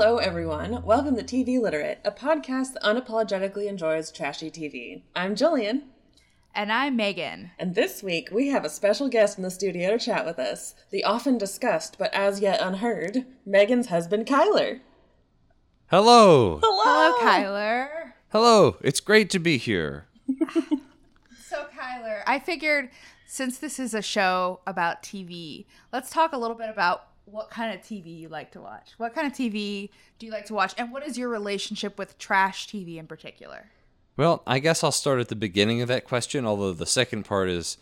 Hello, everyone. Welcome to TV Literate, a podcast that unapologetically enjoys trashy TV. I'm Jillian, And I'm Megan. and this week we have a special guest in the studio to chat with us the often discussed but as yet unheard Megan's husband, Kyler. Hello. Hello, Kyler. Hello. It's great to be here. So, Kyler, I figured since this is a show about TV, let's talk a little bit about what kind of TV you like to watch. What kind of TV do you like to watch? And what is your relationship with trash TV in particular? Well, I guess I'll start at the beginning of that question, although the second part is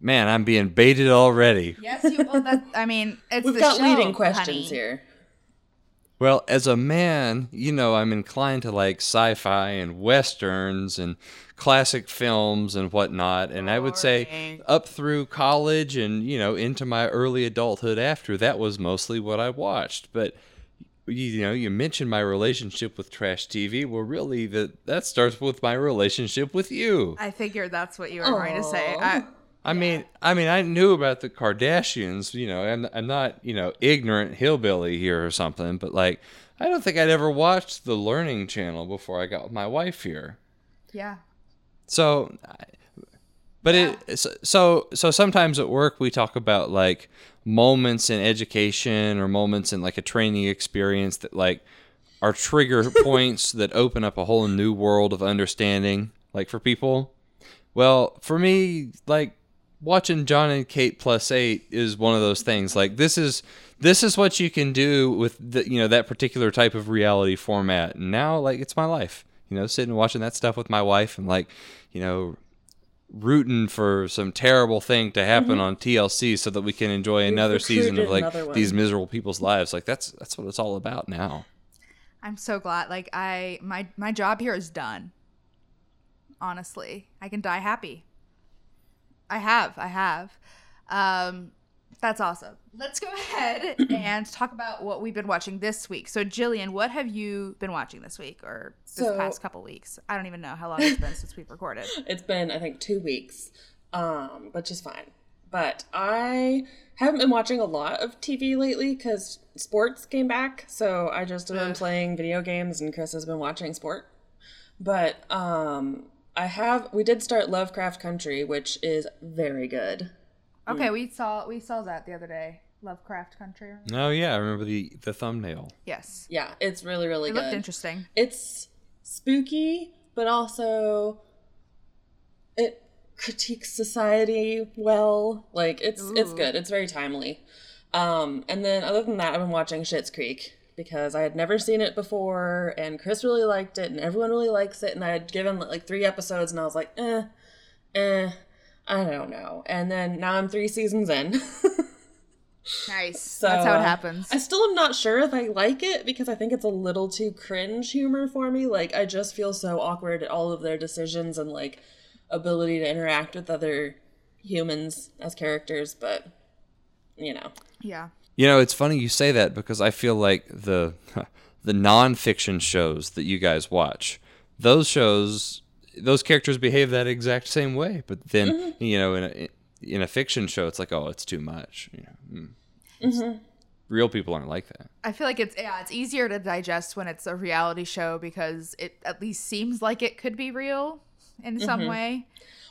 man, I'm being baited already. Yes, you. Well, that, I mean, it's We've the got show, leading questions honey. here. Well, as a man, you know, I'm inclined to like sci fi and westerns and classic films and whatnot. And I would say up through college and, you know, into my early adulthood after, that was mostly what I watched. But, you know, you mentioned my relationship with trash TV. Well, really, that, that starts with my relationship with you. I figured that's what you were going to say. Aw. I, mean, I mean, I knew about the Kardashians. You know, I'm, I'm not, you know, ignorant hillbilly here or something, but like, I don't think I'd ever watched the Learning Channel before I got with my wife here. yeah. So, but it so- so so sometimes at work we talk about like moments in education or moments in like a training experience that like are trigger points that open up a whole new world of understanding like for people. Well, for me, like watching John and Kate plus eight is one of those things. Like this is this is what you can do with the, you know that particular type of reality format. And now, like it's my life. You know, sitting watching that stuff with my wife and like, you know, rooting for some terrible thing to happen mm-hmm. on TLC so that we can enjoy another season of like these miserable people's lives. Like that's that's what it's all about now. I'm so glad. Like I my my job here is done. Honestly, I can die happy. I have. I have. Um that's awesome. Let's go ahead and talk about what we've been watching this week. So, Jillian, what have you been watching this week or this So- past couple weeks? I don't even know how long it's been since we've recorded. It's been, I think, two weeks, um, which is fine. But I haven't been watching a lot of TV lately because sports came back. So I just have been playing video games, and Chris has been watching sport. But um, I have, we did start Lovecraft Country, which is very good. Okay, we saw we saw that the other day. Lovecraft Country. Oh yeah, I remember the the thumbnail. Yes. Yeah, it's really, really It good. looked interesting. it's spooky, but also it critiques society well. Like it's it's good. It's very timely. Um, and then other than that, I've been watching Schitt's Creek because I had never seen it before, and Chris really liked it, and everyone really likes it, and I had given like three episodes, and I was like, eh, eh, I don't know. And then now I'm three seasons in. Nice. So, That's how it happens. I still am not sure if I like it because I think it's a little too cringe humor for me. Like I just feel so awkward at all of their decisions and like ability to interact with other humans as characters, but you know. yeah. You know, it's funny you say that because I feel like the the nonfiction shows that you guys watch, those shows, those characters behave that exact same way. But then, you know, in a in a fiction show, it's like, oh, it's too much. You know, mm. It's- real people aren't like that. I feel like it's yeah, it's easier to digest when it's a reality show because it at least seems like it could be real in some way.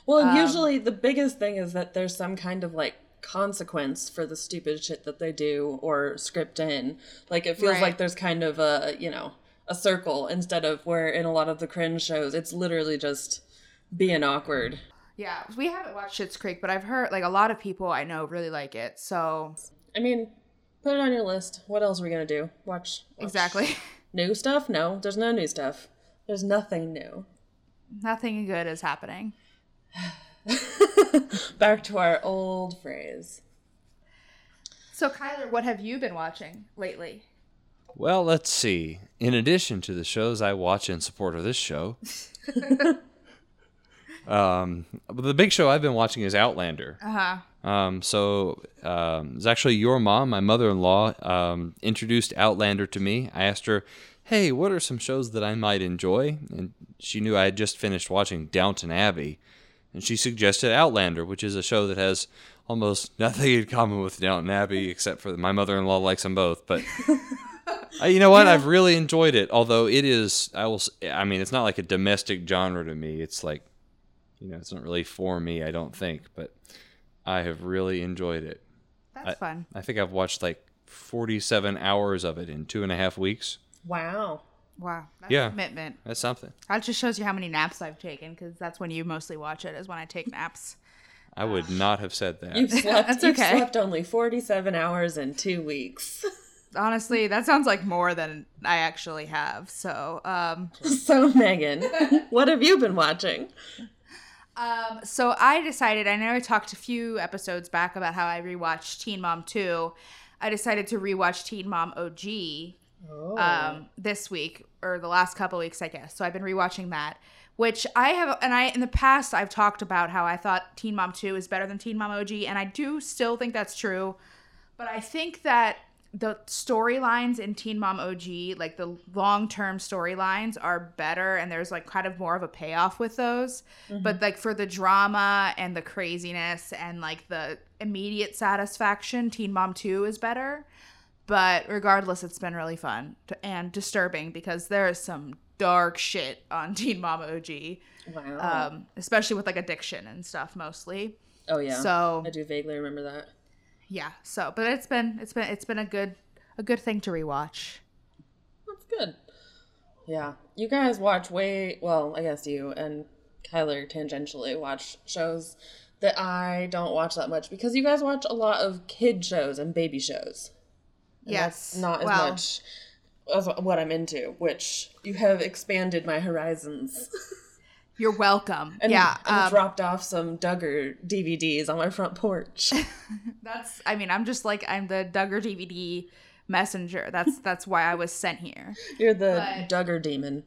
Well, Um, usually the biggest thing is that there's some kind of like consequence for the stupid shit that they do or script in. Like it feels Right. like there's kind of a, you know, a circle instead of where in a lot of the cringe shows it's literally just being awkward. Yeah, we haven't watched Schitt's Creek, but I've heard like a lot of people I know really like it. So I mean, put it on your list. What else are we gonna do? Watch, watch exactly, new stuff? No, there's no new stuff. There's nothing new. nothing good is happening. Back to our old phrase. So Kyler, what have you been watching lately? Well, let's see. In addition to the shows I watch in support of this show, um, the big show I've been watching is Outlander. Uh huh. Um, so um, it's actually your mom, my mother-in-law, um, introduced Outlander to me. I asked her, "Hey, what are some shows that I might enjoy?" And she knew I had just finished watching Downton Abbey, and she suggested Outlander, which is a show that has almost nothing in common with Downton Abbey, except for my mother-in-law likes them both. But Uh, you know what? I've really enjoyed it. Although it is, I will. I mean, it's not like a domestic genre to me. It's like, you know, it's not really for me. I don't think, but I have really enjoyed it. That's fun. I think I've watched like forty-seven hours of it in two and a half weeks. Wow. Wow. That's Yeah. commitment. That's something. That just shows you how many naps I've taken because that's when you mostly watch it, is when I take naps. I would not have said that. You've slept. That's you've okay. slept only forty-seven hours in two weeks. Honestly, that sounds like more than I actually have. So, um, so Megan, what have you been watching? Um, so I decided, I know I talked a few episodes back about how I rewatched Teen Mom 2. I decided to rewatch Teen Mom OG Oh. um, this week or the last couple weeks, I guess. So I've been rewatching that, which I have, and I in the past I've talked about how I thought Teen Mom 2 is better than Teen Mom OG, and I do still think that's true. But I think that the storylines in Teen Mom OG, like the long term storylines, are better, and there's like kind of more of a payoff with those. But like for the drama and the craziness and like the immediate satisfaction, Teen Mom 2 is better. But regardless, it's been really fun to, and disturbing because there is some dark shit on Teen Mom OG, wow. um, especially with like addiction and stuff mostly. oh yeah. So I do vaguely remember that. yeah, so but it's been it's been it's been a good a good thing to rewatch. That's good. Yeah. You guys watch way well, I guess you and Kyler tangentially watch shows that I don't watch that much because you guys watch a lot of kid shows and baby shows. Yes, not as well- much as what I'm into, which you have expanded my horizons. You're welcome. And, yeah, and um, dropped off some Duggar DVDs on my front porch. that's. I mean, I'm just like I'm the Duggar DVD messenger. That's that's why I was sent here. You're the But- Duggar demon.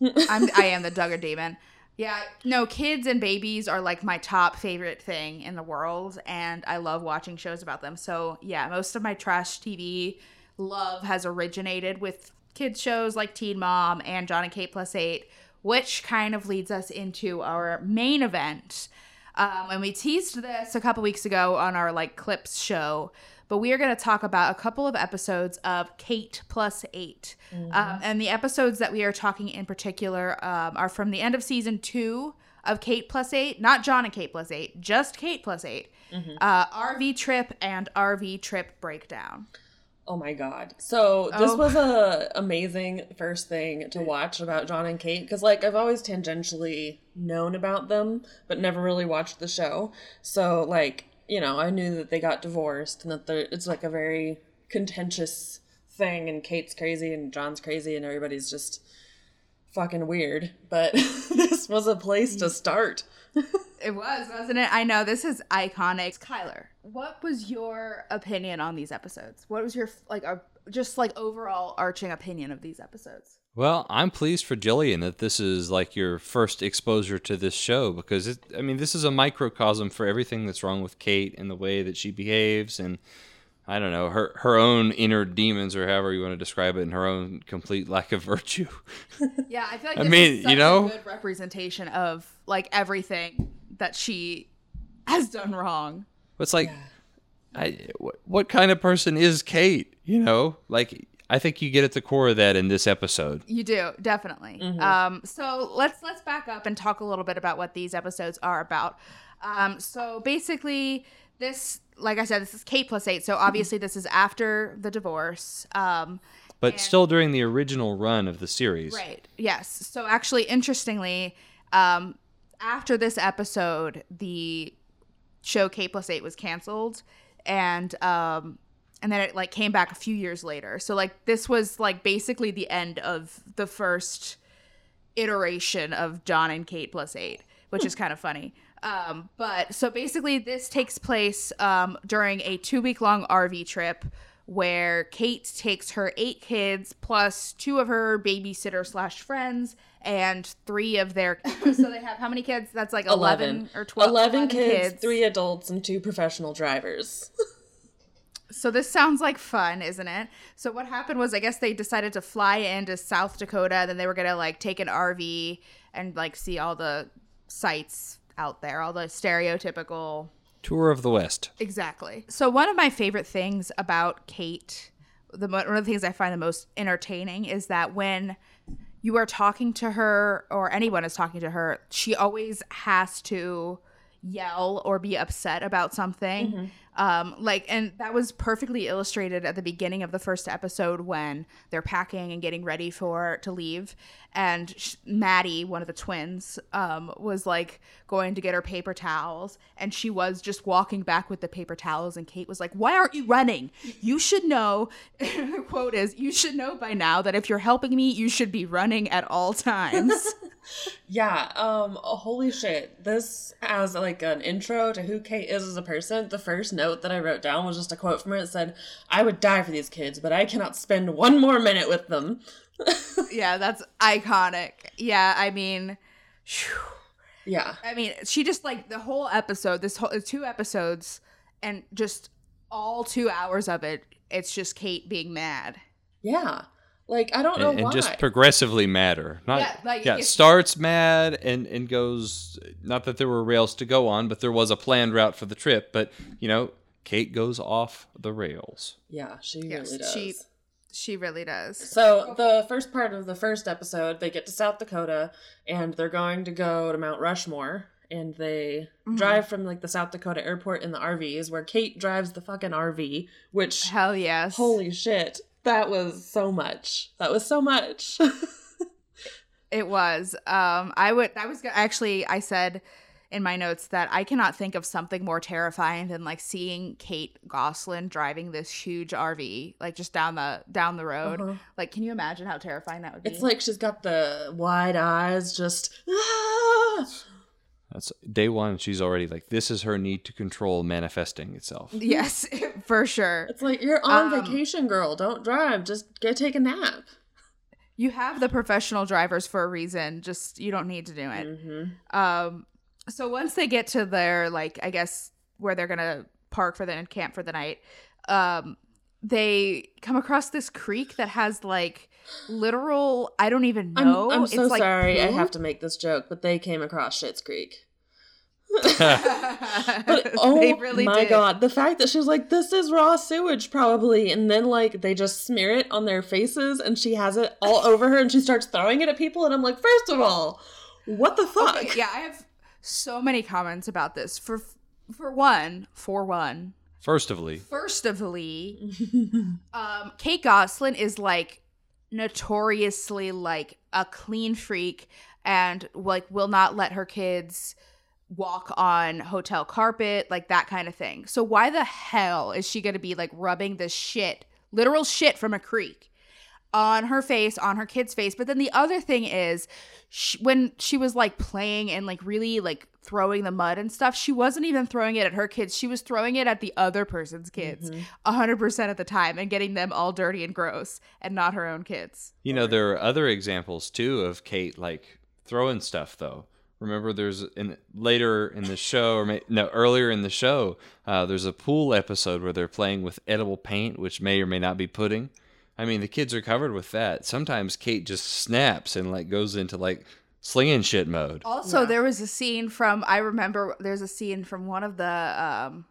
I'm I am the Duggar demon. Yeah, no, kids and babies are like my top favorite thing in the world, and I love watching shows about them. So yeah, most of my trash TV love has originated with kids shows like Teen Mom and John and Kate Plus Eight, which kind of leads us into our main event. Um, and we teased this a couple weeks ago on our like clips show, but we are going to talk about a couple of episodes of Kate plus 8 Um, and the episodes that we are talking in particular um, are from the end of season two of Kate plus eight, not John and Kate plus eight, just Kate plus 8 Uh, RV trip and RV trip breakdown. Oh my god. So this Oh. was a amazing first thing to watch about John and Kate because like I've always tangentially known about them but never really watched the show. So like, you know, I knew that they got divorced and that it's like a very contentious thing and Kate's crazy and John's crazy and everybody's just fucking weird. But this was a place to start. It was, wasn't it? I know this is iconic. Kyler, what was your opinion on these episodes? What was your like a just like overall arching opinion of these episodes? Well, I'm pleased for Jillian that this is like your first exposure to this show because it, I mean, this is a microcosm for everything that's wrong with Kate and the way that she behaves and I don't know, her her own inner demons or however you want to describe it and her own complete lack of virtue. Yeah, I feel like I mean, is you such know- a good representation of like everything that she has done wrong. It's like I what, what kind of person is Kate, you know? Like I think you get at the core of that in this episode. You do definitely. Um, so let's let's back up and talk a little bit about what these episodes are about. Um, so basically, this, like I said, this is Kate plus eight. So obviously, this is after the divorce. Um, But still during the original run of the series. Right. Yes. So actually, interestingly, um, after this episode, the show K plus eight was canceled, and um, and then it like came back a few years later. So like this was like basically the end of the first iteration of John and Kate plus eight, which is kind of funny. Um, but so basically, this takes place um, during a two week long RV trip where Kate takes her eight kids plus two of her babysitter slash friends and three of their. so they have how many kids? That's like 11, 11 or 12. 11 kids, 3 adults and 2 professional drivers. So this sounds like fun, isn't it? So what happened was I guess they decided to fly into South Dakota, then they were gonna like take an RV and like see all the sights out there, all the stereotypical Tour of the West. Exactly. So one of my favorite things about Kate the one of the things I find the most entertaining is that when you are talking to her or anyone is talking to her, she always has to yell or be upset about something. Um, like, and that was perfectly illustrated at the beginning of the first episode when they're packing and getting ready for to leave, and sh- Maddie, one of the twins, um, was like going to get her paper towels, and she was just walking back with the paper towels, and Kate was like, "Why aren't you running? You should know." her quote is, "You should know by now that if you're helping me, you should be running at all times." Yeah, um, holy shit. This as like an intro to who Kate is as a person. The first note that I wrote down was just a quote from her. It said, I would die for these kids, but I cannot spend one more minute with them. yeah, that's iconic. Yeah, I mean, phew. Yeah. I mean, she just like the whole episode, this whole two episodes, and just all two hours of it, it's just Kate being mad. Yeah. Like, I don't know and, and just progressively madder. Not Yeah, yeah, like, if- starts mad and and goes. Not that there were rails to go on, but there was a planned route for the trip. But you know, Kate goes off the rails. yeah, she Yes, really does. she she really does. So the first part of the first episode, they get to South Dakota and they're going to go to Mount Rushmore. And they Mm-hmm. drive from like the South Dakota airport in the RVs, where Kate drives the fucking RV. Which Hell yes. holy shit, that was so much. That was so much. It was. Um, I would. I was actually. I said in my notes that I cannot think of something more terrifying than like seeing Kate Gosselin driving this huge RV like just down the down the road. Uh-huh. Like, can you imagine how terrifying that would be? it's like she's got the wide eyes, just ah! That's day one. She's already like this is her need to control manifesting itself. yes, for sure. It's like you're on Um, vacation, girl. Don't drive. Just go take a nap. You have the professional drivers for a reason. Just you don't need to do it. Mm-hmm. Um, so once they get to their like, I guess where they're gonna park for the and camp for the night, um, they come across this creek that has like literal. I don't even I'm, know. I'm it's so like sorry. I have to make this joke, but they came across Schitt's Creek. but But oh they really my did. god, the fact that she was like, "This is raw sewage, probably," and then like they just smear it on their faces, and she has it all over her, and she starts throwing it at people, and I'm like, first of all, what the fuck? Okay, yeah, I have so many comments about this. For for one, for one, First of all, First of all, um, Kate Gosselin is like notoriously like a clean freak and like will not let her kids walk on hotel carpet, like that kind of thing. So why the hell is she going to be like rubbing this shit, literal shit from a creek on her face, on her kid's face? But then the other thing is sh when she was like playing and like really like throwing the mud and stuff, she wasn't even throwing it at her kids. She was throwing it at the other person's kids a 100% of the time and getting them all dirty and gross and not her own kids. you know there are other examples too of Kate like throwing stuff though. Remember, there's in later in the show, or may, no, earlier in the show, uh, there's a pool episode where they're playing with edible paint, which may or may not be pudding. I mean, the kids are covered with that. Sometimes Kate just snaps and like goes into like slinging shit mode. Also, there was a scene from I remember there's a scene from one of the um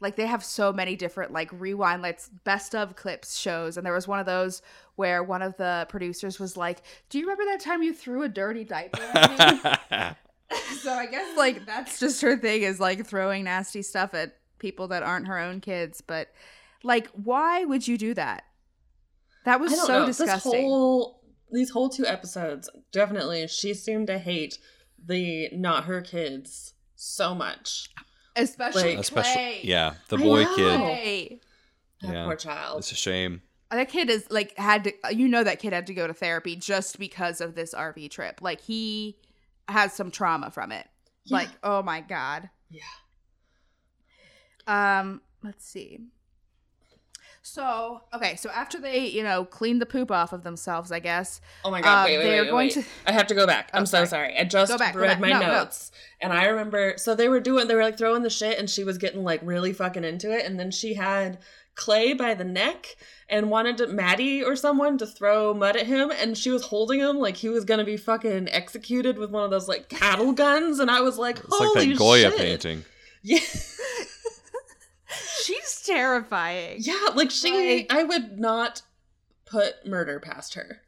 like they have so many different like rewind let's best of clips shows and there was one of those where one of the producers was like, "Do you remember that time you threw a dirty diaper?" at me?" so I guess like that's just her thing is like throwing nasty stuff at people that aren't her own kids, but like why would you do that? That was I don't so know. disgusting. This whole these whole two episodes, definitely, she seemed to hate the not her kids so much. especially like- Especially, Clay. yeah, the I boy know. kid. Clay. That Yeah. poor child. It's a shame. that kid is like had to you know that kid had to go to therapy just because of this RV trip. Like he has some trauma from it. Yeah. Like oh my god. Yeah. Um let's see. So, okay, so after they, you know, clean the poop off of themselves, I guess. Oh my god! Uh, wait, wait, they're wait, going wait. to- I have to go back. I'm Oh, so sorry. sorry. I just back, read my No, no. notes, and I remember. So they were doing. They were like throwing the shit, and she was getting like really fucking into it. And then she had Clay by the neck and wanted to, Maddie or someone to throw mud at him, and she was holding him like he was gonna be fucking executed with one of those like cattle guns. And I was like, It's holy like that Goya shit. painting. Yeah. She's terrifying. Yeah, like she, Like- I would not put murder past her.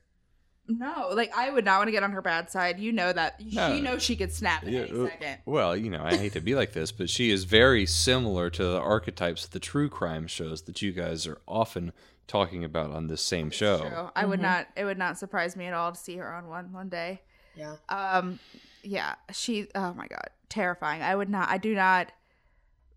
No, like I would not want to get on her bad side. You know that. No. She knows she could snap at Yeah, any uh, second. Well, you know, I hate to be like this, but she is very similar to the archetypes of the true crime shows that you guys are often talking about on this same show. True. I would not. It would not surprise me at all to see her on one one day. Yeah. Um, yeah, she. Oh my god, terrifying. I would not. I do not.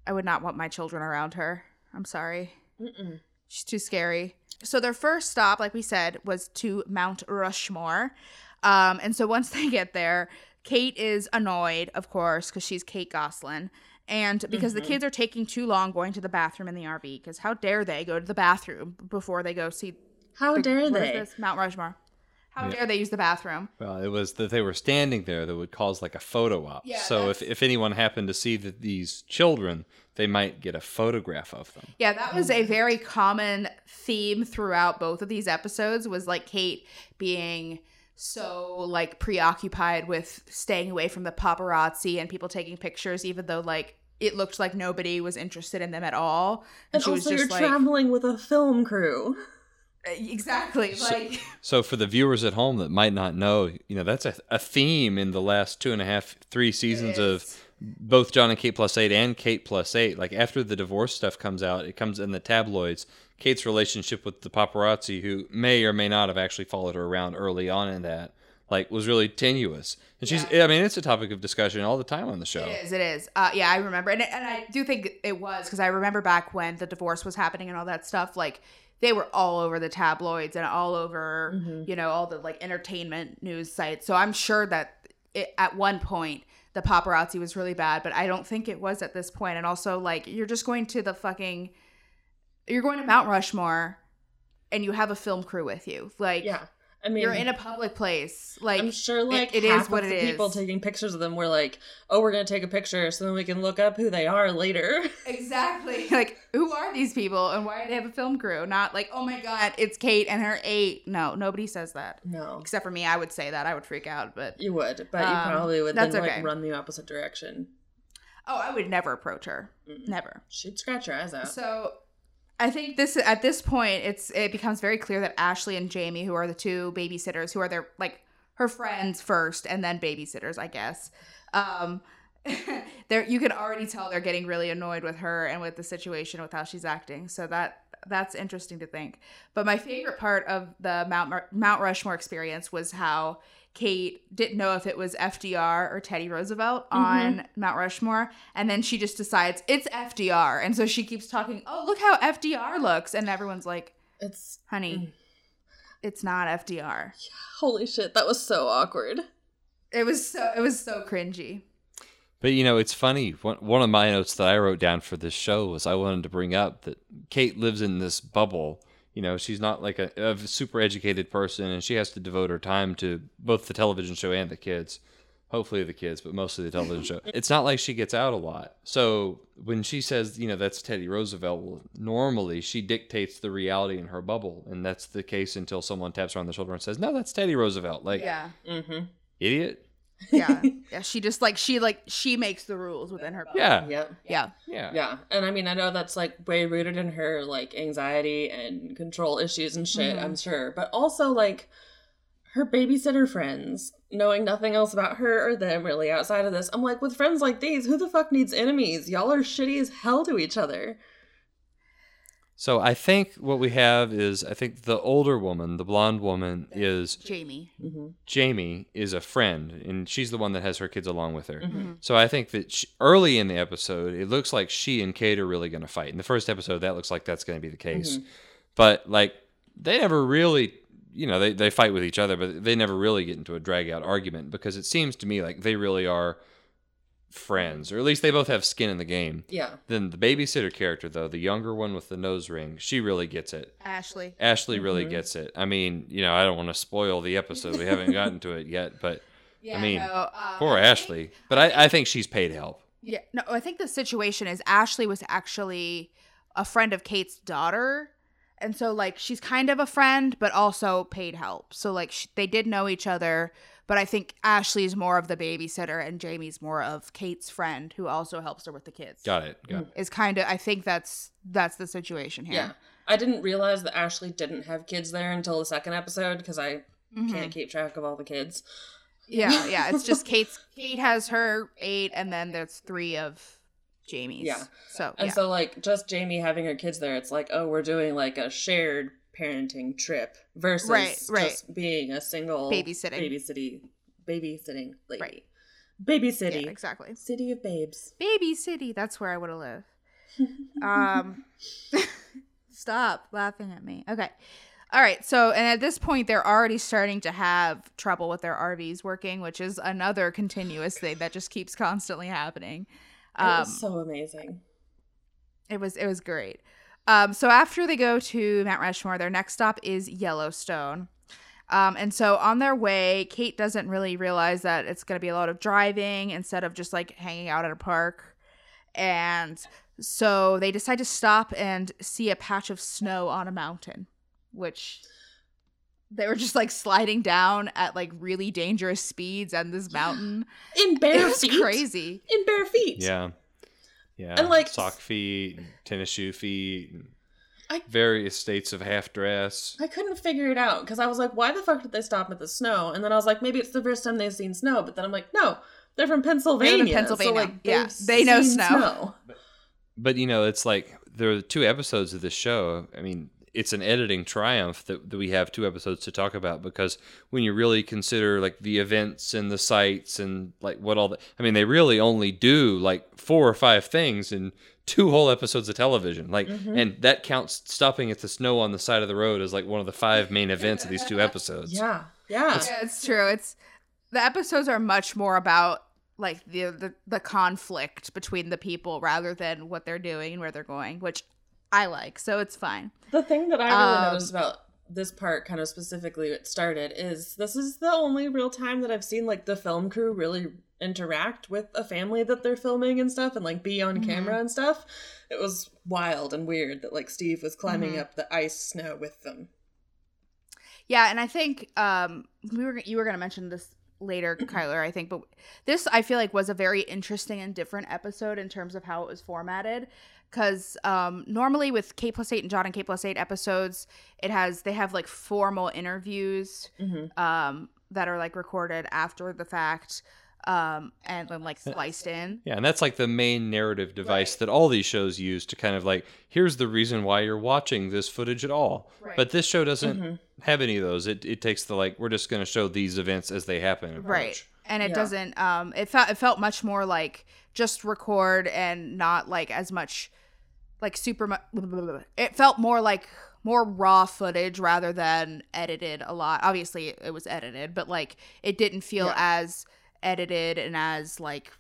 I would not want my children around her. I'm sorry. Mm-mm. She's too scary. So their first stop, like we said, was to Mount Rushmore. Um, and so once they get there, Kate is annoyed, of course, because she's Kate Gosselin. And because the kids are taking too long going to the bathroom in the RV, because how dare they go to the bathroom before they go see How dare they? this? Mount Rushmore. How Yeah. dare they use the bathroom? Well, it was that they were standing there that would cause like a photo op. Yeah, so if, that's- if anyone happened to see that these children, they might get a photograph of them. Yeah, that was a oh very common theme throughout both of these episodes was like Kate being so like preoccupied with staying away from the paparazzi and people taking pictures even though like it looked like nobody was interested in them at all. And she was also, you're like traveling with a film crew. Exactly like So for the viewers at home that might not know, you know, that's a, a theme in the last two and a half, three seasons of both John and Kate plus eight and Kate plus eight. Like after the divorce stuff comes out, it comes in the tabloids. Kate's relationship with the paparazzi, who may or may not have actually followed her around early on in that, like was really tenuous. And she's, I mean, it's a topic of discussion all the time on the show. It is. It is. Uh, yeah, I remember, and and I do think it was because I remember back when the divorce was happening and all that stuff. Like they were all over the tabloids and all over, mm-hmm. you know, all the like entertainment news sites. So I'm sure that it, at one point the paparazzi was really bad, but I don't think it was at this point. And also, like, you're just going to the fucking, you're going to Mount Rushmore, and you have a film crew with you. Like, Yeah. I mean, you're in a public place. Like, I'm sure like it, it half is what of it the is. people taking pictures of them were like, "Oh, we're gonna take a picture so then we can look up who they are later." Exactly. Like, who are these people and why do they have a film crew? Not like, oh my god, it's Kate and her eight. No, nobody says that. No, Except for me, I would say that. I would freak out. But you would, but you Um, probably would then that's like run the opposite direction. oh, I would never approach her. Never. She'd scratch your eyes out. So I think this at this point it's it becomes very clear that Ashley and Jamie, who are the two babysitters, who are their like her friends first and then babysitters, I guess. Um there you can already tell they're getting really annoyed with her and with the situation with how she's acting. So that that's interesting to think. But my favorite part of the Mount Mount Rushmore experience was how Kate didn't know if it was FDR or Teddy Roosevelt mm-hmm. on Mount Rushmore, and then she just decides it's FDR, and so she keeps talking. Oh, look how FDR looks, and everyone's like, it's "Honey, mm. it's not FDR." holy shit. That was so awkward. It was so it was so cringy. But you know, it's funny. One, one of my notes that I wrote down for this show was I wanted to bring up that Kate lives in this bubble. You know, she's not like a, a super educated person, and she has to devote her time to both the television show and the kids. Hopefully, the kids, but mostly the television show. It's not like she gets out a lot. So when she says, you know, that's Teddy Roosevelt, well, normally she dictates the reality in her bubble, and that's the case until someone taps her on the shoulder and says, "No, that's Teddy Roosevelt." Like, Yeah, Mm-hmm. idiot. Yeah, yeah. She just like she like she makes the rules within her. bubble. Yeah, Yep. yeah. yeah, Yeah, and I mean, I know that's like way rooted in her like anxiety and control issues and shit. Mhm. I'm sure, but also like her babysitter friends, knowing nothing else about her or them really outside of this. I'm like, with friends like these, who the fuck needs enemies? Y'all are shitty as hell to each other. So I think what we have is I think the older woman, the blonde woman, is Jamie. Mm-hmm. Jamie is a friend, and she's the one that has her kids along with her. Mm-hmm. So I think that she, early in the episode, it looks like she and Kate are really going to fight. In the first episode, that looks like that's going to be the case. But like they never really, you know, they they fight with each other, but they never really get into a drag out argument because it seems to me like they really are friends, or at least they both have skin in the game. Yeah. Then the babysitter character, though, the younger one with the nose ring, she really gets it. Ashley. Ashley really gets it. I mean, you know, I don't want to spoil the episode. We haven't gotten to it yet, but Yeah, mean, no, um, poor I think- Ashley. But I, I think she's paid help. Yeah, no, I think the situation is Ashley was actually a friend of Kate's daughter. And so, like, she's kind of a friend, but also paid help. So, like, sh- they did know each other but I think Ashley's more of the babysitter and Jamie's more of Kate's friend who also helps her with the kids. Got it. Got it. Is kind of I think that's that's the situation here. Yeah. I didn't realize that Ashley didn't have kids there until the second episode because I Mhm. can't keep track of all the kids. Yeah, yeah. It's just Kate's Kate has her eight, and then there's three of Jamie's. Yeah. So And yeah. so, like, just Jamie having her kids there, it's like, oh, we're doing like a shared parenting trip versus Right, right. just being a single Babysitting. babysitting, babysitting lady. Right. Baby yeah, city, exactly. city of babes. Baby City. That's where I would have lived. Um, stop laughing at me. Okay. All right. So, and at this point, they're already starting to have trouble with their RVs working, which is another continuous thing that just keeps constantly happening. it Um, was so amazing. It was it was great. Um, so after they go to Mount Rushmore, their next stop is Yellowstone. Um, and so on their way, Kate doesn't really realize that it's going to be a lot of driving instead of just like hanging out at a park. And so they decide to stop and see a patch of snow on a mountain, which they were just like sliding down at like really dangerous speeds on this mountain. In It bare was feet. crazy. In bare feet. Yeah. Yeah. And, like- sock feet, tennis shoe feet, I- various states of half dress. I couldn't figure it out because I was like, why the fuck did they stop at the snow? And then I was like, maybe it's the first time they've seen snow. But then I'm like, no, they're from Pennsylvania. Pennsylvania. So, like, Yeah, they've know seen snow. But you know, it's like there are two episodes of this show. I mean, it's an editing triumph that, that we have two episodes to talk about because when you really consider like the events and the sites and like what all the I mean, they really only do like four or five things in two whole episodes of television. Like mm-hmm. and that counts stopping at the snow on the side of the road as like one of the five main events of these two episodes. Yeah, yeah. Yeah, it's true. It's the episodes are much more about like the, the the conflict between the people rather than what they're doing and where they're going, which I like. So it's fine. The thing that I really Um, noticed about this part, kind of specifically, it started is this is the only real time that I've seen like the film crew really interact with a family that they're filming and stuff, and like be on Mhm. camera and stuff. It was wild and weird that like Steve was climbing Mhm. up the ice snow with them. Yeah, and I think um we were you were gonna mention this later, Kyler, I think, but this I feel like was a very interesting and different episode in terms of how it was formatted. Cause um normally with K plus eight and John and K plus eight episodes, it has they have like formal interviews Mm-hmm. um that are like recorded after the fact um and then like spliced in. Yeah, and that's like the main narrative device that all these shows use to kind of like, here's the reason why you're watching this footage at all. Right. But this show doesn't Mhm. have any of those. It, it takes the like, we're just going to show these events as they happen. approach. right and it Yeah. doesn't um it felt it felt much more like just record and not like as much like super mu- it felt more like more raw footage rather than edited a lot obviously it was edited but like it didn't feel Yeah. as edited and as like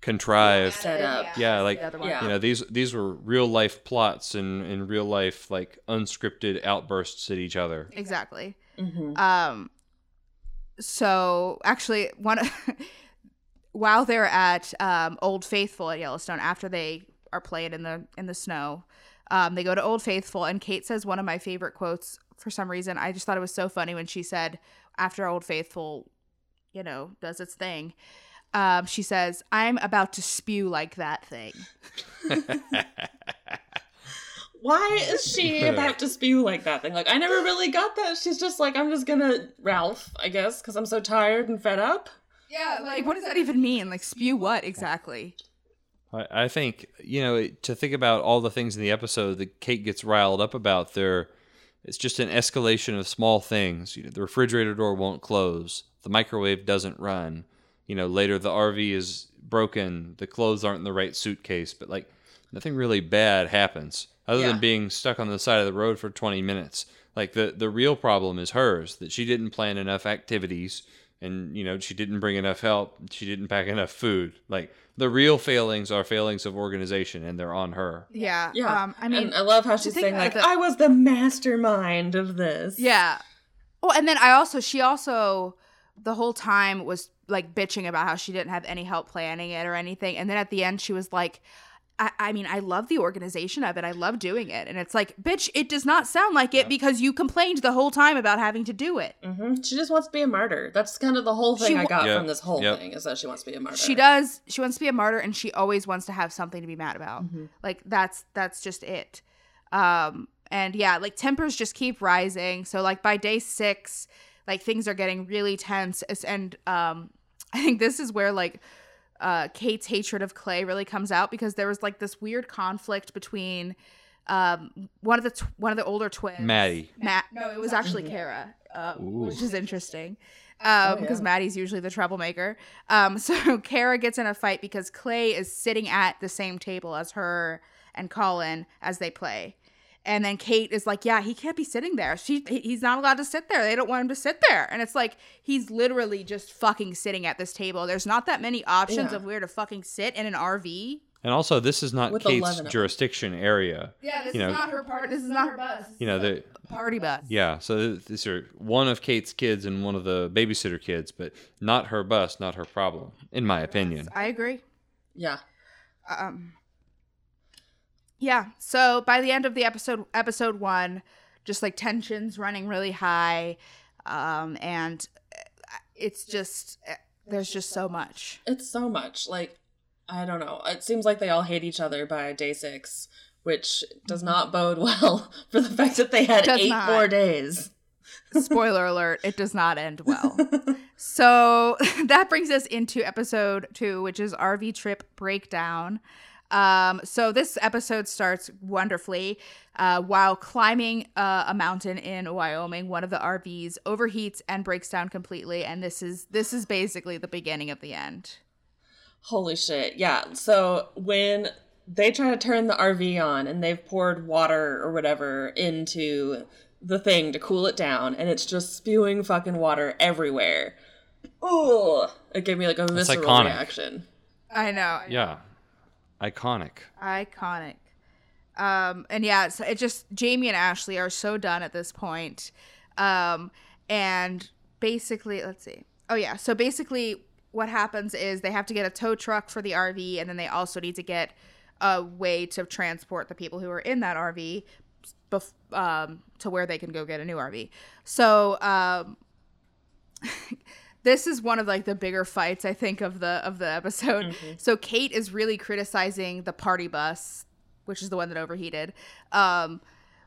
Contrived. Set up. Yeah, as like, the other one. Yeah. You know, these these were real life plots and, and real life like unscripted outbursts at each other. exactly Mm-hmm. Um, so actually, one while they're at um, Old Faithful at Yellowstone, after they are playing in the in the snow, um, they go to Old Faithful, and Kate says one of my favorite quotes. For some reason, I just thought it was so funny when she said, after Old Faithful, you know, does its thing. Um, she says, "I'm about to spew like that thing." Why is she about to spew like that thing? Like, I never really got that. She's just like, I'm just gonna Ralph, I guess, because I'm so tired and fed up. Yeah, like what does that even mean? Like spew what exactly? I, I think you know to think about all the things in the episode that Kate gets riled up about. There, it's just an escalation of small things. You know, the refrigerator door won't close. The microwave doesn't run. You know, later the RV is broken. The clothes aren't in the right suitcase. But like, nothing really bad happens other Yeah. than being stuck on the side of the road for 20 minutes. Like the the real problem is hers that she didn't plan enough activities and you know she didn't bring enough help she didn't pack enough food like the real failings are failings of organization and they're on her Yeah, Yeah. Um, I mean, and I love how she's saying, like, the- I was the mastermind of this. Yeah. Oh, and then I also she also the whole time was like bitching about how she didn't have any help planning it or anything. And then at the end she was like I, I mean, I love the organization of it. I love doing it. And it's like, bitch, it does not sound like it because you complained the whole time about having to do it. hmm She just wants to be a martyr. That's kind of the whole thing She I got Yep. from this whole Yep. thing is that she wants to be a martyr. She does. She wants to be a martyr and she always wants to have something to be mad about. Mm-hmm. Like that's that's just it. Um and yeah, like tempers just keep rising. So like by day 6, like things are getting really tense and um I think this is where like uh Kate's hatred of Clay really comes out because there was like this weird conflict between um one of the tw- one of the older twins Maddie. Matt. No, it was actually Cara, uh, Ooh. which is interesting. Oh, Um, because yeah. Maddie's usually the troublemaker. Um, so Cara gets in a fight because Clay is sitting at the same table as her and Collin as they play. And then Kate is like, "Yeah, he can't be sitting there. She, he's not allowed to sit there. They don't want him to sit there." And it's like he's literally just fucking sitting at this table. There's not that many options Yeah. of where to fucking sit in an RV. And also, this is not With Kate's 11 of them. jurisdiction area. Yeah, this You know- is not her part. This is not her bus. You know, the party bus. yeah. So these are one of Kate's kids and one of the babysitter kids, but not her bus, not her problem, in my opinion. I agree. Yeah. um yeah so by the end of the episode episode one just like tensions running really high um and uh, it's just uh, there's just so much It's so much. Like, I don't know. It seems like they all hate each other by day six, which does not bode well for the fact that they had Does eight not. more days. spoiler alert it does not end well so that brings us into episode two which is rv trip breakdown um, so this episode starts wonderfully uh, while climbing uh, a mountain in wyoming one of the rvs overheats and breaks down completely and this is this is basically the beginning of the end Holy shit. Yeah. So when they try to turn the RV on and they've poured water or whatever into the thing to cool it down and it's just spewing fucking water everywhere. Oh, It gave me like a visceral iconic. reaction. i know Yeah, iconic. iconic. Um and yeah so it just jamie and ashley are so done at this point. Um and basically let's see. Oh yeah. So basically what happens is they have to get a tow truck for the rv and then they also need to get a way to transport the people who are in that rv bef- um, to where they can go get a new rv so um this is one of like the bigger fights I think of the of the episode. So Kate is really criticizing the party bus, which is the one that overheated, um,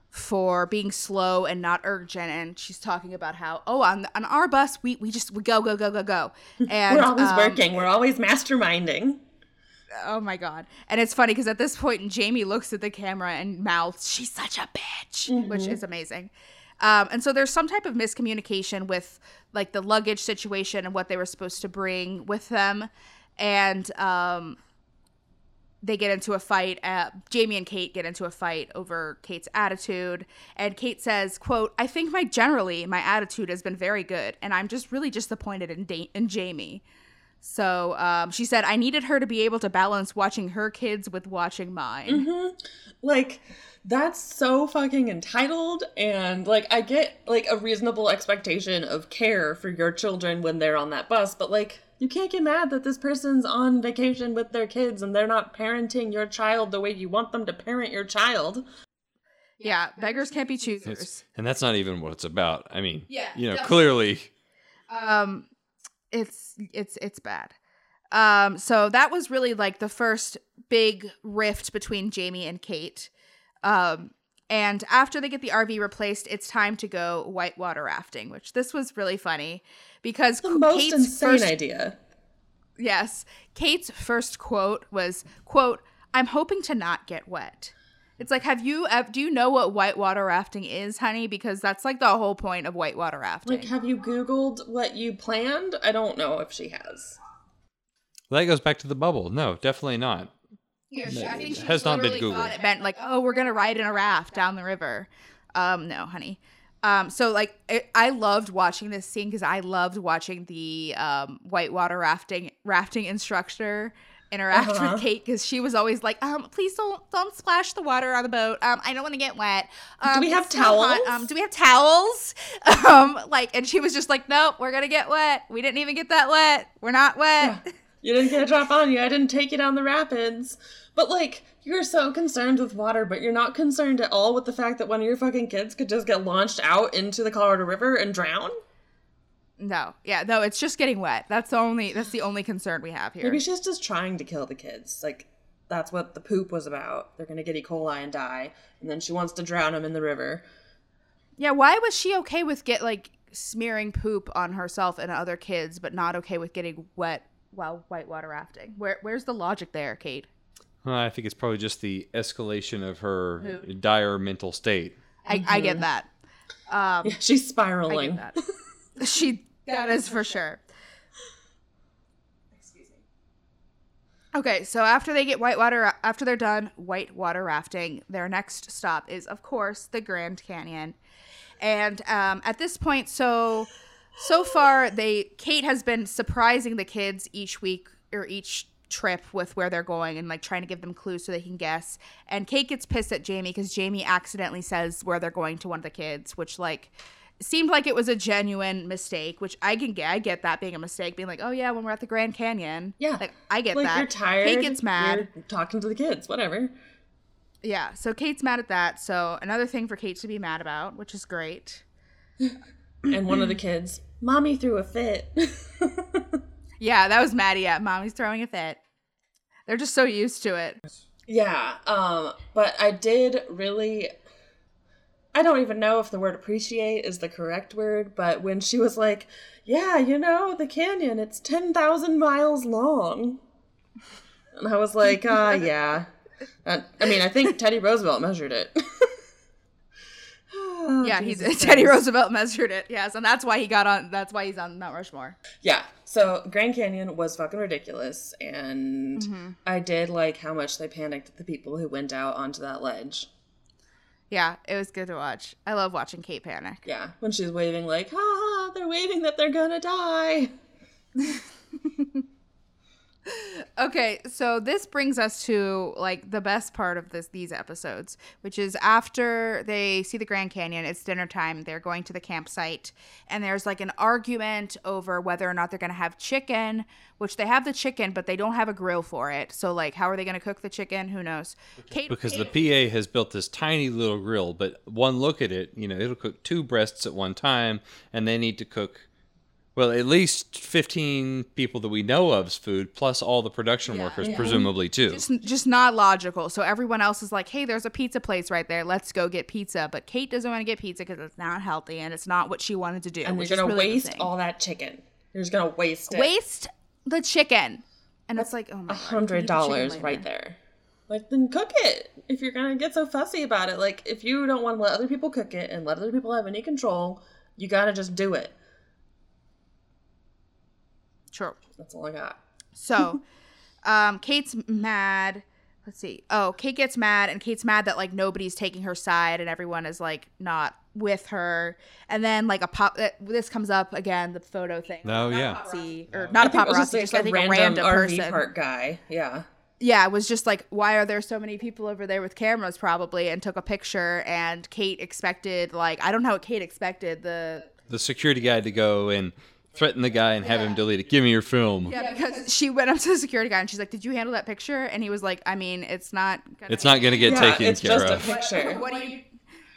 for being slow and not urgent. And she's talking about how oh on on our bus we we just we go go go go go. And We're always um, working. We're always masterminding. Oh my god! And it's funny because at this point, Jamie looks at the camera and mouths, "She's such a bitch," which is amazing. Um, and so there's some type of miscommunication with like the luggage situation and what they were supposed to bring with them, and um, they get into a fight. Uh, Jamie and Kate get into a fight over Kate's attitude, and Kate says, "quote I think my generally my attitude has been very good, and I'm just really disappointed in da- in Jamie." So um, she said, I needed her to be able to balance watching her kids with watching mine. Like, that's so fucking entitled. And, like, I get, like, a reasonable expectation of care for your children when they're on that bus, but, like, you can't get mad that this person's on vacation with their kids and they're not parenting your child the way you want them to parent your child. Yeah, beggars can't be choosers. It's, and that's not even what it's about. I mean, Yeah, you know, definitely. clearly, Um, it's it's it's bad. Um, so that was really like the first big rift between Jamie and Kate. Um, and after they get the RV replaced, it's time to go whitewater rafting, which this was really funny because The most Kate's insane first idea. Yes. Kate's first quote was, quote, I'm hoping to not get wet. It's like, have you, ev- do you know what whitewater rafting is, honey? Because that's like the whole point of whitewater rafting. Like, have you Googled what you planned? I don't know if she has. well, that goes back to the bubble. No, definitely not. Yeah, she- I think she has not been Googled. It meant like, oh, we're gonna ride in a raft down the river. Um, no, honey. Um, so like, it, I loved watching this scene because I loved watching the um whitewater rafting rafting instructor interact Uh-huh. with Kate because she was always like, um, please don't don't splash the water on the boat. Um, I don't want to get wet. Um, do we have towels? Um, do we have towels? um, like, and she was just like, nope, we're gonna get wet. We didn't even get that wet. We're not wet. You didn't get a drop on you. I didn't take you down the rapids. But like, you're so concerned with water, but you're not concerned at all with the fact that one of your fucking kids could just get launched out into the Colorado River and drown. No, yeah, no, it's just getting wet. That's the only that's the only concern we have here. Maybe she's just trying to kill the kids. Like, that's what the poop was about. They're gonna get E. coli and die, and then she wants to drown them in the river. Yeah, why was she okay with get like smearing poop on herself and other kids, but not okay with getting wet while whitewater rafting? Where where's the logic there, Kate? Uh, I think it's probably just the escalation of her dire mental state. I, I get that. Um, Yeah, she's I spiraling. She that is for sure. Okay, so after they get whitewater, after they're done whitewater rafting, their next stop is, of course, the Grand Canyon. And um, at this point, so so far, they Kate has been surprising the kids each week or each trip with where they're going and like trying to give them clues so they can guess. And Kate gets pissed at Jamie because Jamie accidentally says where they're going to one of the kids, which like seemed like it was a genuine mistake, which I can get. I get that being a mistake, being like, oh yeah, when we're at the Grand Canyon. Yeah. like I get like that. you're tired. Kate gets mad. You're talking to the kids. Whatever. Yeah, so Kate's mad at that. So another thing for Kate to be mad about, which is great. And one of the kids, mommy threw a fit. Yeah, that was Maddie. Yeah, mommy's throwing a fit. They're just so used to it. yeah. Um. But I did really. I don't even know if the word appreciate is the correct word, but when she was like, "Yeah, you know, the canyon, it's ten thousand miles long," and I was like, "Ah, yeah." Uh, I mean, I think Teddy Roosevelt measured it. Oh, Yeah, he's Jesus Teddy Christ. Roosevelt measured it. Yes, and that's why he got on. That's why he's on Mount Rushmore. Yeah. So Grand Canyon was fucking ridiculous, and Mm-hmm. I did like how much they panicked at the people who went out onto that ledge. Yeah, it was good to watch. I love watching Kate panic. Yeah, when she's waving like, ha ha, they're waving that they're gonna die. Okay, so this brings us to like the best part of this these episodes, which is after they see the Grand Canyon, it's dinner time, they're going to the campsite, and there's like an argument over whether or not they're gonna have chicken, which they have the chicken, but they don't have a grill for it. So like how are they gonna cook the chicken? Who knows? Kate Because the PA has built this tiny little grill, but one look at it, you know, it'll cook two breasts at one time, and they need to cook, well, at least 15 people that we know of's food, plus all the production workers, presumably, too. just, just not logical. So everyone else is like, "Hey, there's a pizza place right there. Let's go get pizza." But Kate doesn't want to get pizza because it's not healthy and it's not what she wanted to do. And which you're is gonna really waste all that chicken. You're just gonna waste it. waste the chicken. And it's like, oh my a God, hundred eat the chicken dollars later. right there. Like then cook it. If you're gonna get so fussy about it, like if you don't want to let other people cook it and let other people have any control, you gotta just do it. Sure. That's all I got. So, um, Kate's mad. Let's see. Oh, Kate gets mad, and Kate's mad that like nobody's taking her side, and everyone is like not with her. And then like a pop. Uh, this comes up again, the photo thing. Oh, yeah. Paparazzi- or not a I think it was paparazzi, just, I think a random RV person. park guy. Yeah. yeah, it was just like, why are there so many people over there with cameras, probably, and took a picture. And Kate expected, like, I don't know what Kate expected. The The security guy to go and threaten the guy and have him delete it. Give me your film. yeah, because she went up to the security guy and she's like, "Did you handle that picture?" And he was like, "I mean, it's not. Gonna It's not going to get Yeah, taken it's care just a of. picture. What do you?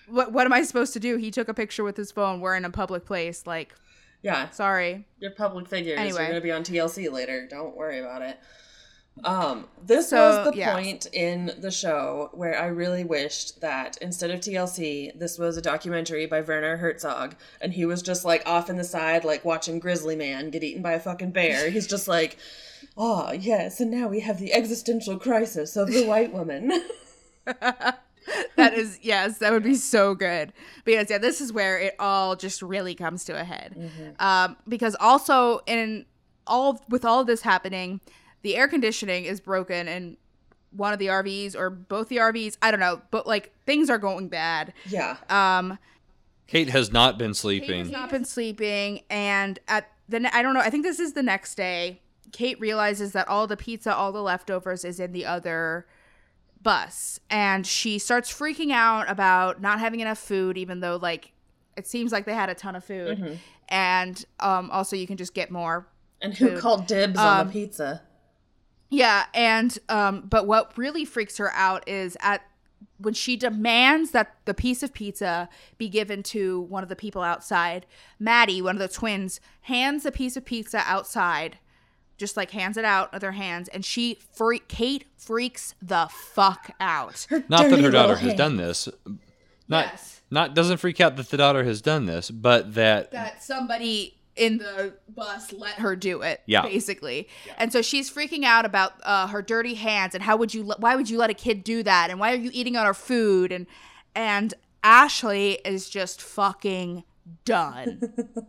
What What am I supposed to do? He took a picture with his phone. We're in a public place. Like, Yeah. sorry. You're public figures. Anyway. You're gonna be on TLC later. Don't worry about it. Um, this So, was the yeah. point in the show where I really wished that instead of TLC, this was a documentary by Werner Herzog, and he was just like off in the side, like watching Grizzly Man get eaten by a fucking bear. He's just like, ah, yes, and now we have the existential crisis of the white woman. That is yes, that would be so good. Because yeah, this is where it all just really comes to a head. Um, because also in all with all this happening, the air conditioning is broken and one of the RVs or both the RVs. I don't know, but like things are going bad. yeah. Um, Kate has not been Kate has sleeping. not been sleeping, and at the ne- I don't know. I think this is the next day. Kate realizes that all the pizza, all the leftovers, is in the other bus, and she starts freaking out about not having enough food, even though like it seems like they had a ton of food, and um, also you can just get more. And who Food. called dibs on Um, the pizza? Yeah, and um, but what really freaks her out is at when she demands that the piece of pizza be given to one of the people outside. Maddie, one of the twins, hands a piece of pizza outside, just like hands it out with her hands, and she freak Kate freaks the fuck out. Not that her daughter has hand. done this. Not Yes. not doesn't freak out that the daughter has done this, but that that somebody in the bus let her do it Yeah. basically. And so she's freaking out about uh, her dirty hands and how would you let, why would you let a kid do that? And why are you eating on our food? And and ashley is just fucking done.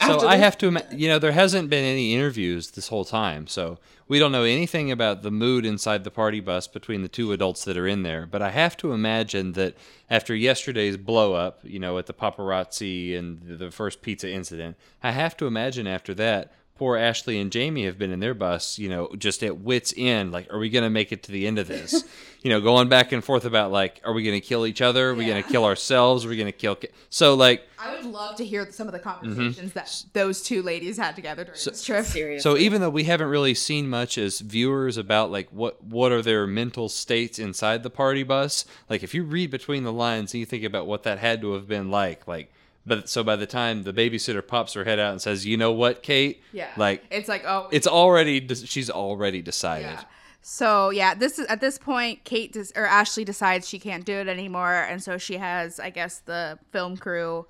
So I have to, ima- you know, there hasn't been any interviews this whole time, so we don't know anything about the mood inside the party bus between the two adults that are in there. But I have to imagine that after yesterday's blow up, you know, at the paparazzi and the- the first pizza incident, I have to imagine after that, poor Ashley and Jamie have been in their bus, you know, just at wits end. Like, are we going to make it to the end of this? you know, going back and forth about like, are we going to kill each other? Are we going to kill ourselves? Are we going to kill? Ki-? So like. i would love to hear some of the Mm-hmm. conversations that those two ladies had together during this trip Seriously. So even though we haven't really seen much as viewers about like what what are their mental states inside the party bus, like if you read between the lines and you think about what that had to have been like, like but so by the time the babysitter pops her head out and says, "You know what, Kate?" yeah Like it's like oh it's already de- she's already decided. Yeah. So yeah, this is at this point, Kate des- or Ashley decides she can't do it anymore, and so she has, I guess, the film crew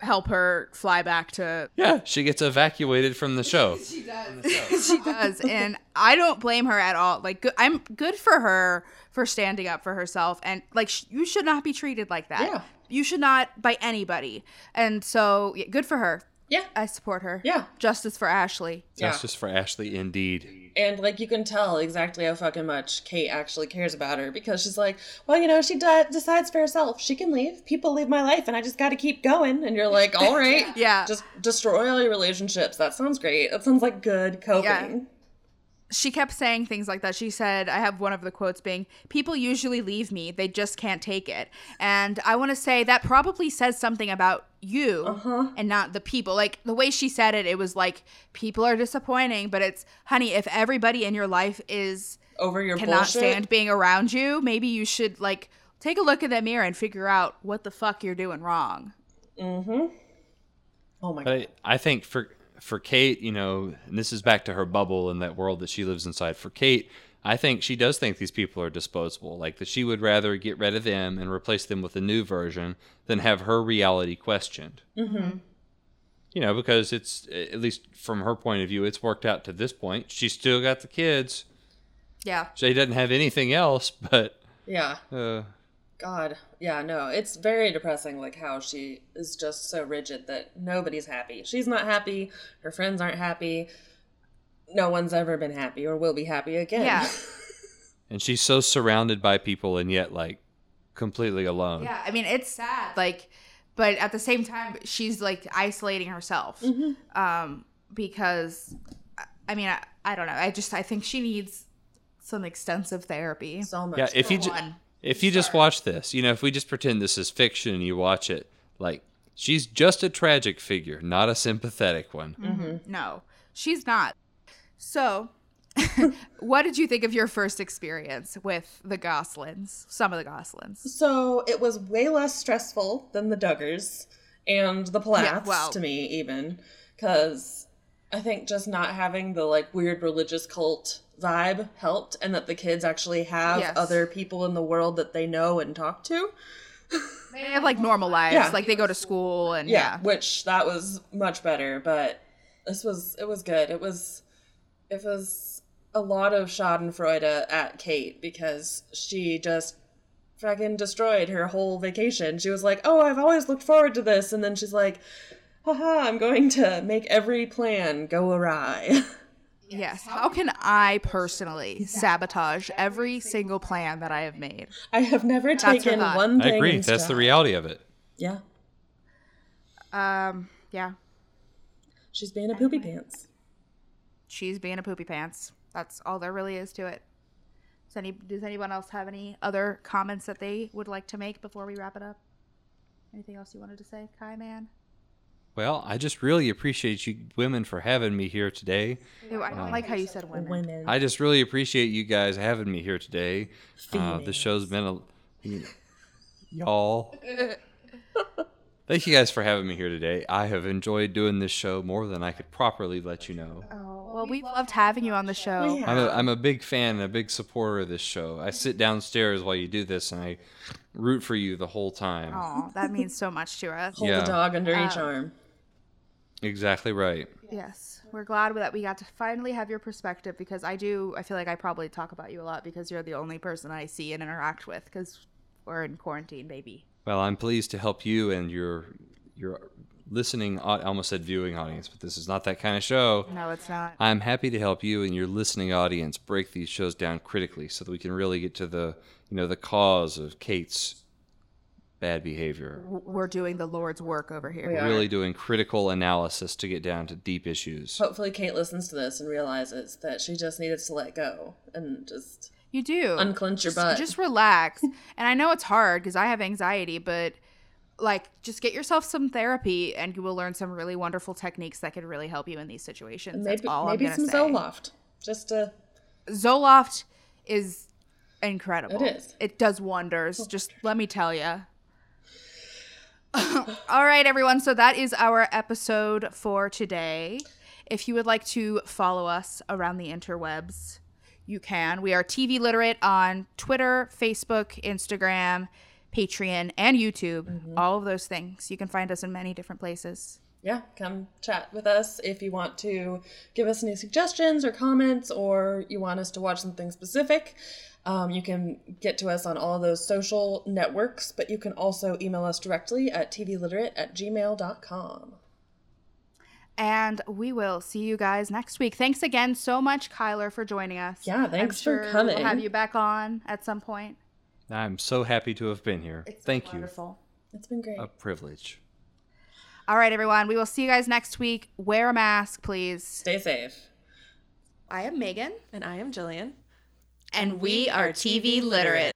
help her fly back to. Yeah, she gets evacuated from the show. She does. she does, and I don't blame her at all. Like, good, I'm good for her for standing up for herself, and like, sh- you should not be treated like that. Yeah. You should not by anybody, and so yeah, good for her. yeah. I support her. Yeah. Justice for Ashley. Yeah. Justice for Ashley, indeed. And like you can tell exactly how fucking much Kate actually cares about her because she's like, well, you know, she di- decides for herself. She can leave. People leave my life, and I just got to keep going. And you're like, all right, Yeah. just destroy all your relationships. That sounds great. That sounds like good coping. Yeah. She kept saying things like that. She said, I have one of the quotes being, People usually leave me, they just can't take it. And I want to say that probably says something about you Uh-huh. and not the people. Like the way she said it, it was like, People are disappointing, but it's, honey, if everybody in your life is Over your cannot bullshit. stand being around you, maybe you should like take a look in that mirror and figure out what the fuck you're doing wrong. Mm hmm. Oh my god. But I, I think for for Kate, you know, and this is back to her bubble and that world that she lives inside. For Kate, I think she does think these people are disposable. Like that she would rather get rid of them and replace them with a new version than have her reality questioned. Mm-hmm. You know, because it's at least from her point of view, it's worked out to this point. She's still got the kids. Yeah. She doesn't have anything else, but Yeah. uh, God. Yeah, no. It's very depressing like how she is just so rigid that nobody's happy. She's not happy, her friends aren't happy. No one's ever been happy or will be happy again. Yeah. and she's so surrounded by people and yet like completely alone. Yeah, I mean it's sad, like, but at the same time, she's like isolating herself, um, because, I mean, I, I don't know. I just I think she needs some extensive therapy. so much. Yeah, if you For ju- one. If you just watch this, you know, if we just pretend this is fiction and you watch it, like she's just a tragic figure, not a sympathetic one. Mm-hmm. Mm-hmm. No, she's not. So, what did you think of your first experience with the Gosselins? Some of the Gosselins. So it was way less stressful than the Duggars and the Plaths Yeah, well- to me, even because I think just not having the like weird religious cult vibe helped, and that the kids actually have Yes. other people in the world that they know and talk to. They have like normal lives, Yeah. like they go to school and Yeah, yeah. which that was much better, but this was it was good. It was it was a lot of Schadenfreude at Kate because she just fucking destroyed her whole vacation. She was like, "Oh, I've always looked forward to this," and then she's like, "Haha, I'm going to make every plan go awry." Yes. How can I personally sabotage every single plan that I have made? I have never her taken thought. one I agree. in That's the reality of it. Yeah, Um, yeah. she's being a poopy pants. She's being a poopy pants. That's all there really is to it. Does any does anyone else have any other comments that they would like to make before we wrap it up? Anything else you wanted to say, Kai man? Well, I just really appreciate you women for having me here today. Ew, I don't like how you said women. Women. I just really appreciate you guys having me here today. Uh, the show's been a y'all. Thank you guys for having me here today. I have enjoyed doing this show more than I could properly let you know. Oh, well, we loved having you on the show. We I'm a, I'm a big fan and a big supporter of this show. I sit downstairs while you do this and I root for you the whole time. Oh, that means so much to us. Hold Yeah. the dog under each Um, arm. Exactly right. Yes, we're glad that we got to finally have your perspective because I do. I feel like I probably talk about you a lot because you're the only person I see and interact with because we're in quarantine, baby. Well, I'm pleased to help you and your your listening. I almost said viewing audience, but this is not that kind of show. No, it's not. I'm happy to help you and your listening audience break these shows down critically so that we can really get to the you know the cause of Kate's bad behavior. We're doing the Lord's work over here. We are. Really doing critical analysis to get down to deep issues. Hopefully, Kate listens to this and realizes that she just needed to let go and just You do. unclench your just, butt. just relax. and I know it's hard because I have anxiety, but like just get yourself some therapy and you will learn some really wonderful techniques that could really help you in these situations. maybe That's all maybe I'm some say. Zoloft. Just to Zoloft is incredible. It is. It does wonders. Just let me tell you. All right, everyone. So that is our episode for today. If you would like to follow us around the interwebs, you can. We are TV Literate on Twitter, Facebook, Instagram, Patreon, and YouTube. Mm-hmm. All of those things. You can find us in many different places. yeah, come chat with us if you want to give us any suggestions or comments, or you want us to watch something specific. Um, you can get to us on all of those social networks, but you can also email us directly at tvliterate at gmail.com. And we will see you guys next week. Thanks again so much, Kyler, for joining us. Yeah, thanks I'm for coming. We'll have you back on at some point. I'm so happy to have been here. Thank you. Wonderful. It's been great. A privilege. All right, everyone. We will see you guys next week. Wear a mask, please. Stay safe. I am Megan, And I am Jillian. And we are TV literate.